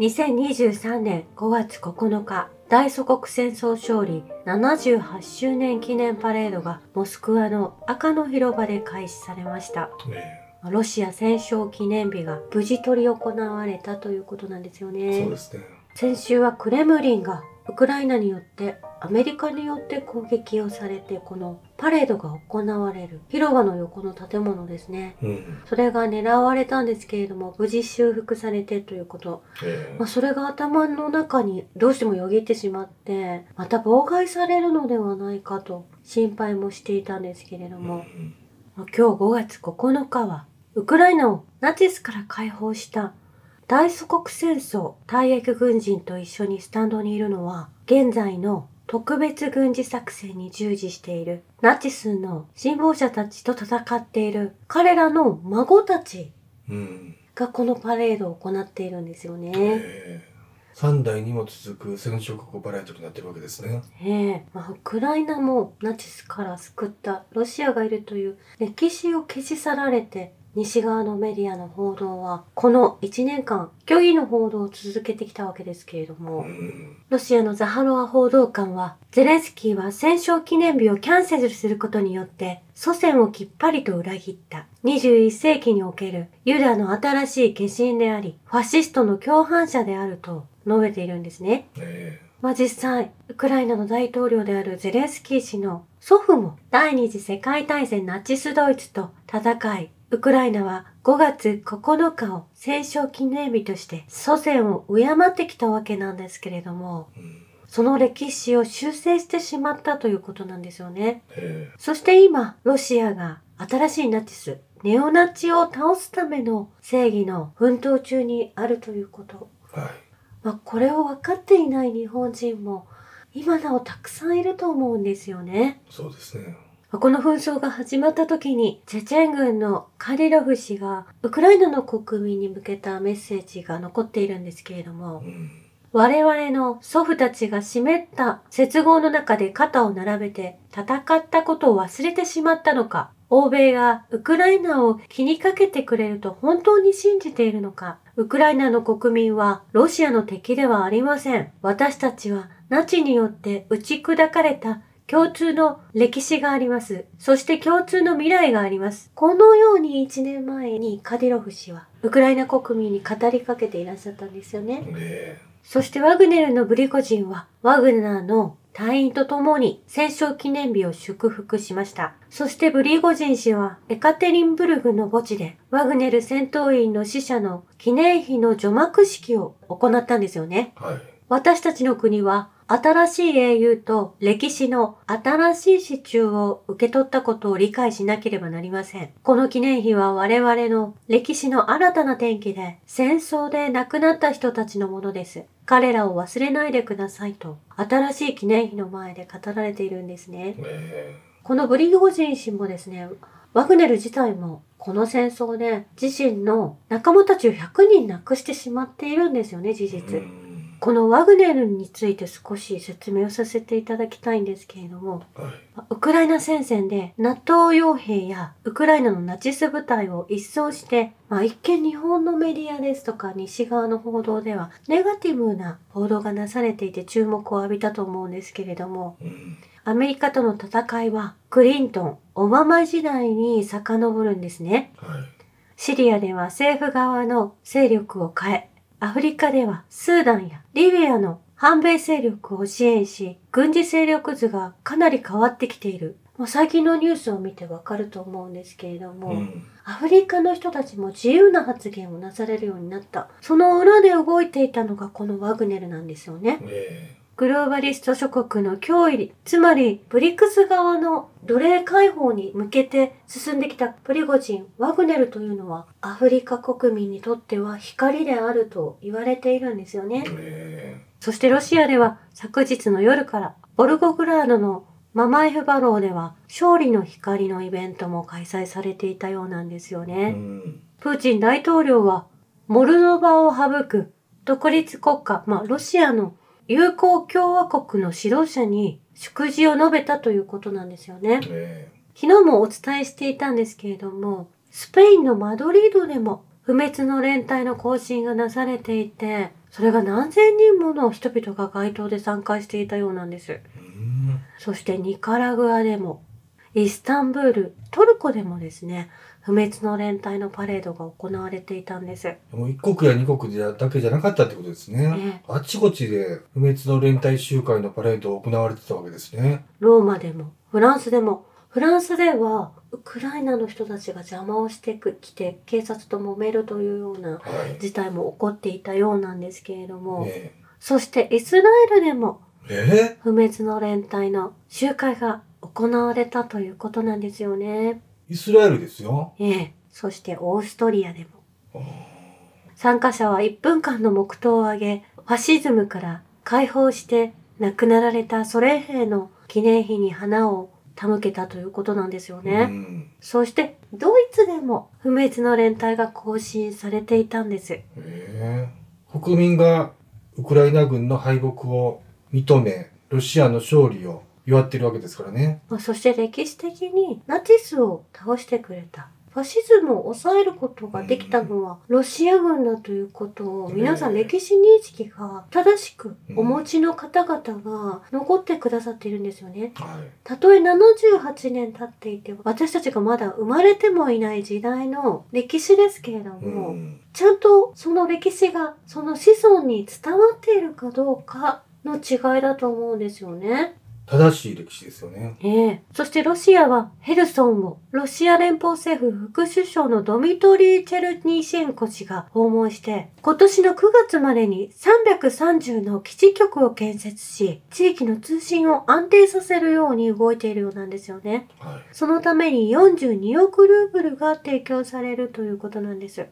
2023年5月9日、大祖国戦争勝利78周年記念パレードがモスクワの赤の広場で開始されました。ねロシア戦勝記念日が無事執り行われたということなんですよね。そうですね。先週はクレムリンがウクライナによってアメリカによって攻撃をされてこのパレードが行われる広場の横の建物ですね。うん。それが狙われたんですけれども無事修復されてということ。えまあ、それが頭の中にどうしてもよぎってしまってまた妨害されるのではないかと心配もしていたんですけれども、うんまあ今日5月9日はウクライナをナチスから解放した大祖国戦争退役軍人と一緒にスタンドにいるのは現在の特別軍事作戦に従事しているナチスの信奉者たちと戦っている彼らの孫たちうん。がこのパレードを行っているんですよね。ええ三代にも続く戦勝国パレードになってるわけですね。ええまあ、ウクライナもナチスから救ったロシアがいるという歴史を消し去られて西側のメディアの報道はこの1年間虚偽の報道を続けてきたわけですけれどうもん。ロシアのザハロワ報道官はゼレンスキーは戦勝記念日をキャンセルすることによって祖先をきっぱりと裏切った21世紀におけるユダの新しい化身でありファシストの共犯者であると述べているんですね。えまあ実際、ウクライナの大統領であるゼレンスキー氏の祖父も第二次世界大戦ナチスドイツと戦い、ウクライナは5月9日を戦勝記念日として祖先を敬ってきたわけなんですけれども、えうん。その歴史を修正してしまったということなんですよね。えそして今、ロシアが新しいナチス、ネオナチを倒すための正義の奮闘中にあるということ。えはい。まあ、これを分かっていない日本人も今なおたくさんいると思うんですよね。そうですね。まあこの紛争が始まった時にチェチェン軍のカリロフ氏がウクライナの国民に向けたメッセージが残っているんですけれどもうん。我々の祖父たちが湿った接合の中で肩を並べて戦ったことを忘れてしまったのか欧米がウクライナを気にかけてくれると本当に信じているのかウクライナの国民はロシアの敵ではありません。私たちはナチによって打ち砕かれた共通の歴史があります。そして共通の未来があります。このように1年前にカディロフ氏はウクライナ国民に語りかけていらっしゃったんですよね。えそしてワグネルのブリコジンはワグナーの隊員と共に戦勝記念日を祝福しました。そしてブリゴジン氏はエカテリンブルグの墓地でワグネル戦闘員の死者の記念碑の除幕式を行ったんですよね。えはい。私たちの国は新しい英雄と歴史の新しい支柱を受け取ったことを理解しなければなりません。この記念碑は我々の歴史の新たな転機で戦争で亡くなった人たちのものです。彼らを忘れないでくださいと新しい記念碑の前で語られているんですね。えこのブリゴジン氏もですね、ワグネル自体もこの戦争で自身の仲間たちを100人亡くしてしまっているんですよね、事え実。うんこのワグネルについて少し説明をさせていただきたいんですけれども、はい。ウクライナ戦線で NATO 傭兵やウクライナのナチス部隊を一掃して、まあ、一見日本のメディアですとか西側の報道ではネガティブな報道がなされていて注目を浴びたと思うんですけれども、うん。アメリカとの戦いはクリントン、オバマ時代に遡るんですね。はい。シリアでは政府側の勢力を変え、アフリカではスーダンやリビアの反米勢力を支援し、軍事勢力図がかなり変わってきている。まあ最近のニュースを見てわかると思うんですけれども、うん。アフリカの人たちも自由な発言をなされるようになった。その裏で動いていたのがこのワグネルなんですよね。えグローバリスト諸国の脅威、つまりブリックス側の奴隷解放に向けて進んできたプリゴジン、ワグネルというのはアフリカ国民にとっては光であると言われているんですよねえ。えそしてロシアでは昨日の夜からボルゴグラードのママエフバローでは勝利の光のイベントも開催されていたようなんですよえね。うん。プーチン大統領は、モルドバを省く独立国家、まあ、ロシアの友好共和国の指導者に祝辞を述べたということなんですよね。え昨日もお伝えしていたんですけれども、スペインのマドリードでも不滅の連隊の行進がなされていて、それが何千人もの人々が街頭で参加していたようなんです。うんそしてニカラグアでも、イスタンブール、トルコでもですね、不滅の連隊のパレードが行われていたんです。もう一国や二国だけじゃなかったってことですね。あちこちで不滅の連隊集会のパレードを行われてたわけですね。ローマでも、フランスでも、フランスでは、ウクライナの人たちが邪魔をしてきて、警察と揉めるというようなはい。事態も起こっていたようなんですけれども、えそしてイスラエルでも、ええ？不滅の連隊の集会が行われたということなんですよね。イスラエルですよ。ええ。そしてオーストリアでも。参加者は1分間の黙祷をあげ、ファシズムから解放して亡くなられたソ連兵の記念碑に花を手向けたということなんですようね。ん。そしてドイツでも不滅の連隊が更新されていたんです。ええ国民がウクライナ軍の敗北を認め、ロシアの勝利を祝ってるわけですからね。まあそして歴史的にナチスを倒してくれた。ファシズムを抑えることができたのはロシア軍だということを皆さん歴史認識が正しくお持ちの方々が残ってくださっているんですよね。はい。たとえ78年経っていて私たちがまだ生まれてもいない時代の歴史ですけれどうも、ん。ちゃんとその歴史がその子孫に伝わっているかどうかの違いだと思うんですよね。正しい歴史ですよね。ええそしてロシアはヘルソンをロシア連邦政府副首相のドミトリー・チェルニーシェンコ氏が訪問して今年の9月までに330の基地局を建設し地域の通信を安定させるように動いているようなんですよね。はい。そのために42億ルーブルが提供されるということなんです。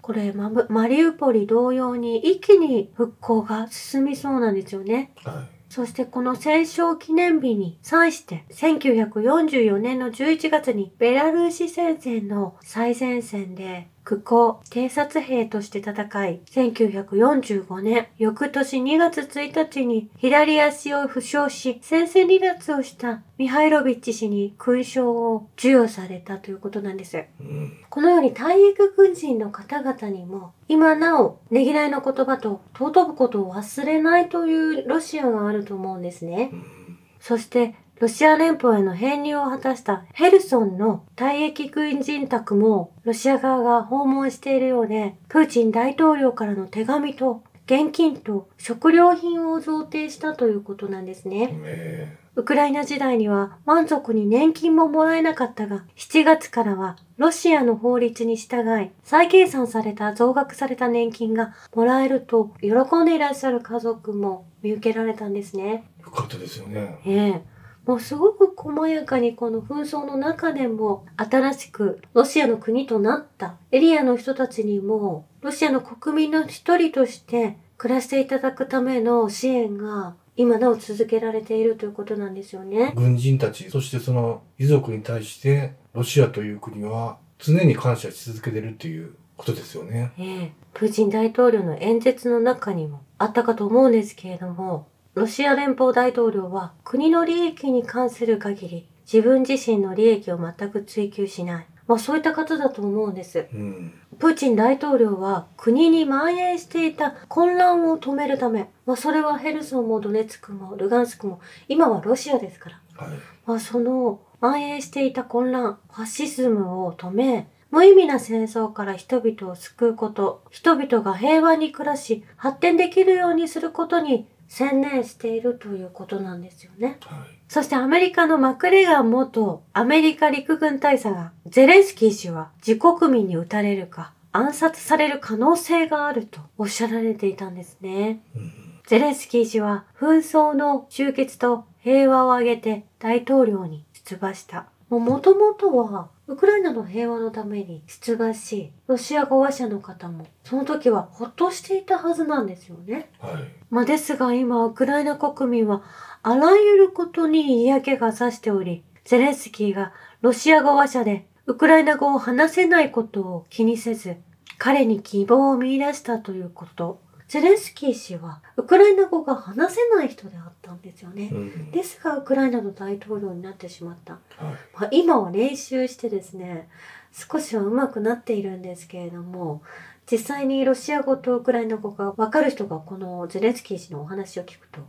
これマブマリウポリ同様に一気に復興が進みそうなんですよね。はい。そしてこの戦勝記念日に際して1944年の11月にベラルーシ戦線の最前線で空港偵察兵として戦い1945年翌年2月1日に左足を負傷し戦線離脱をしたミハイロビッチ氏に勲章を授与されたということなんです。うん。このように退役軍人の方々にも今なおねぎらいの言葉と尊ぶことを忘れないというロシアがあると思うんですね。うんそしてロシア連邦への編入を果たしたヘルソンの退役軍人宅もロシア側が訪問しているようでプーチン大統領からの手紙と現金と食料品を贈呈したということなんですね。えウクライナ時代には満足に年金ももらえなかったが、7月からはロシアの法律に従い、再計算された増額された年金がもらえると喜んでいらっしゃる家族も見受けられたんですね。えよかったですよね。ええもうすごく細やかにこの紛争の中でも新しくロシアの国となったエリアの人たちにもロシアの国民の一人として暮らしていただくための支援が今なお続けられているということなんですよね。軍人たち、そしてその遺族に対して、ロシアという国は常に感謝し続けてるっていうことですよね。ええプーチン大統領の演説の中にもあったかと思うんですけれども、ロシア連邦大統領は国の利益に関する限り自分自身の利益を全く追求しない。まあそういった方だと思うんです。うん。プーチン大統領は国に蔓延していた混乱を止めるため、まあそれはヘルソンもドネツクもルガンスクも今はロシアですから。はい。まあ、その蔓延していた混乱、ファシズムを止め、無意味な戦争から人々を救うこと、人々が平和に暮らし、発展できるようにすることに専念しているということなんですよね。はい。そしてアメリカのマクレガン元アメリカ陸軍大佐が、ゼレンスキー氏は自国民に撃たれるか、暗殺される可能性があるとおっしゃられていたんですね。うん。ゼレンスキー氏は紛争の終結と平和を挙げて大統領に出馬した。もともとはウクライナの平和のために出馬し、ロシア語話者の方もその時はほっとしていたはずなんですよね。はい。まあ、ですが今ウクライナ国民はあらゆることに嫌気がさしており、ゼレンスキーがロシア語話者でウクライナ語を話せないことを気にせず、彼に希望を見出したということ。ゼレンスキー氏はウクライナ語が話せない人であったんですよねう。ん。ですがウクライナの大統領になってしまった。はい。まあ、今は練習してですね、少しは上手くなっているんですけれども、実際にロシア語とウクライナ語がわかる人がこのゼレンスキー氏のお話を聞くと、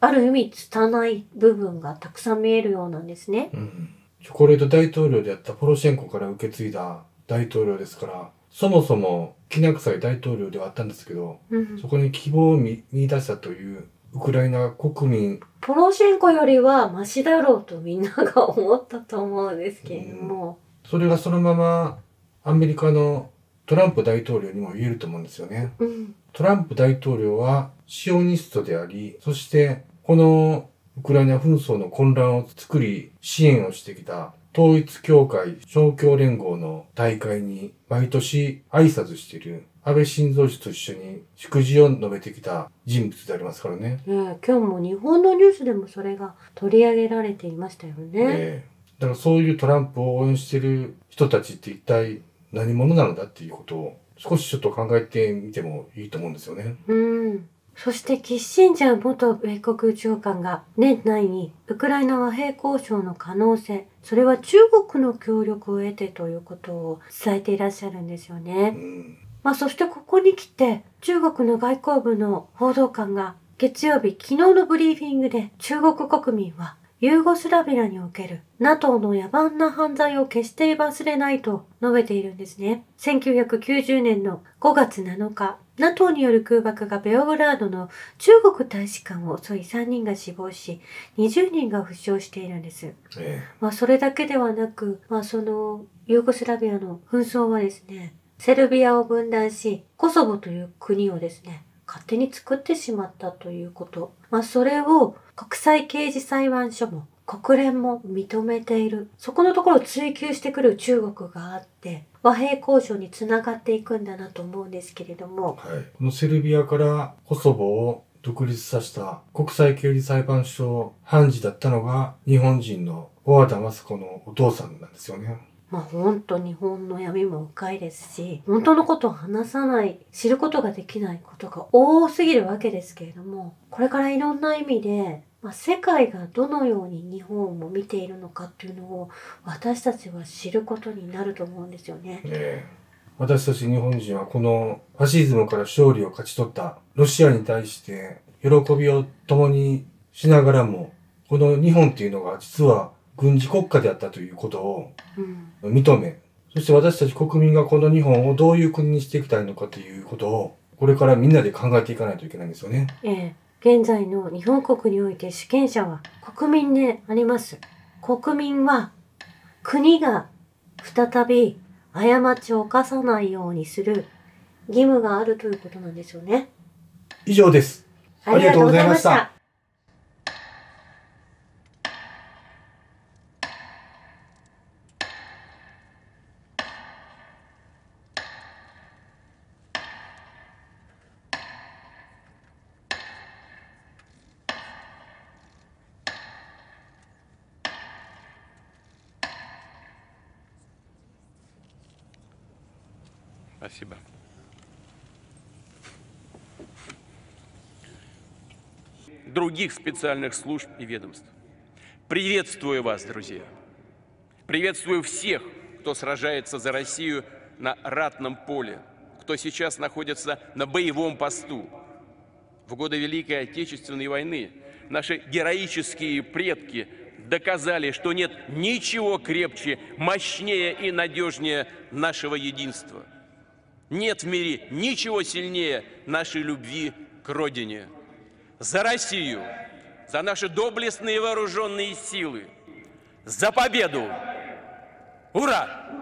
ある意味拙い部分がたくさん見えるようなんですね。うん。チョコレート大統領であったポロシェンコから受け継いだ大統領ですから、そもそもきな臭い大統領ではあったんですけど、うんそこに希望を見見出したというウクライナ国民、ポロシェンコよりはマシだろうとみんなが思ったと思うんですけれども、それがそのままアメリカのトランプ大統領にも言えると思うんですよね。うん、トランプ大統領はシオニストであり、そしてこのウクライナ紛争の混乱を作り支援をしてきた統一教会勝共連合の大会に毎年挨拶している安倍晋三氏と一緒に祝辞を述べてきた人物でありますからね。ねえ今日も日本のニュースでもそれが取り上げられていましたよね。ええだからそういうトランプを応援している人たちって一体何者なのだっていうことを少しちょっと考えてみてもいいと思うんですよね。うん。そしてキッシンジャー元米国長官が年内にウクライナ和平交渉の可能性、それは中国の協力を得てということを伝えていらっしゃるんですよね。まあそしてここに来て中国の外交部の報道官が月曜日昨日のブリーフィングで中国国民はユーゴスラビアにおける NATO の野蛮な犯罪を決して忘れないと述べているんですね。1990年の5月7日、NATO による空爆がベオグラードの中国大使館を襲い3人が死亡し、20人が負傷しているんです。えまあそれだけではなく、まあそのユーゴスラビアの紛争はですね、セルビアを分断し、コソボという国をですね、勝手に作ってしまったということ。まあそれを国際刑事裁判所も国連も認めている。そこのところを追求してくる中国があって、和平交渉につながっていくんだなと思うんですけれども、はい。このセルビアからコソボを独立させた国際刑事裁判所判事だったのが日本人の小和田雅子のお父さんなんですよね。まあ本当日本の闇も深いですし、本当のことを話さない、知ることができないことが多すぎるわけですけれども、これからいろんな意味で、まあ、世界がどのように日本を見ているのかっていうのを私たちは知ることになると思うんですよね。ええ私たち日本人はこのファシズムから勝利を勝ち取ったロシアに対して喜びを共にしながらも、この日本っていうのが実は軍事国家であったということをうん。認め、そして私たち国民がこの日本をどういう国にしていきたいのかということを、これからみんなで考えていかないといけないんですよね。ええ現在の日本国において主権者は国民であります。国民は国が再び過ちを犯さないようにする義務があるということなんですよね。以上です。ありがとうございました。Спасибо. Других специальных служб и ведомств. Приветствую вас, друзья. Приветствую всех, кто сражается за Россию на ратном поле, кто сейчас находится на боевом посту. В годы Великой Отечественной войны наши героические предки доказали, что нет ничего крепче, мощнее и надежнее нашего единства. Нет в мире ничего сильнее нашей любви к Родине. За Россию, за наши доблестные вооруженные силы, за победу! Ура!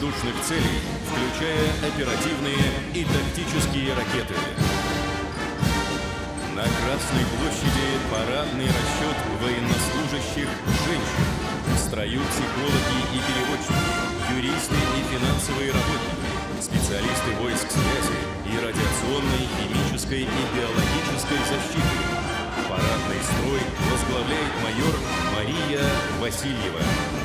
Воздушных целей, включая оперативные и тактические ракеты. На Красной площади парадный расчет военнослужащих женщин. В строю психологи и переводчики, юристы и финансовые работники, специалисты войск связи и радиационной, химической и биологической защиты. Парадный строй возглавляет майор Мария Васильева.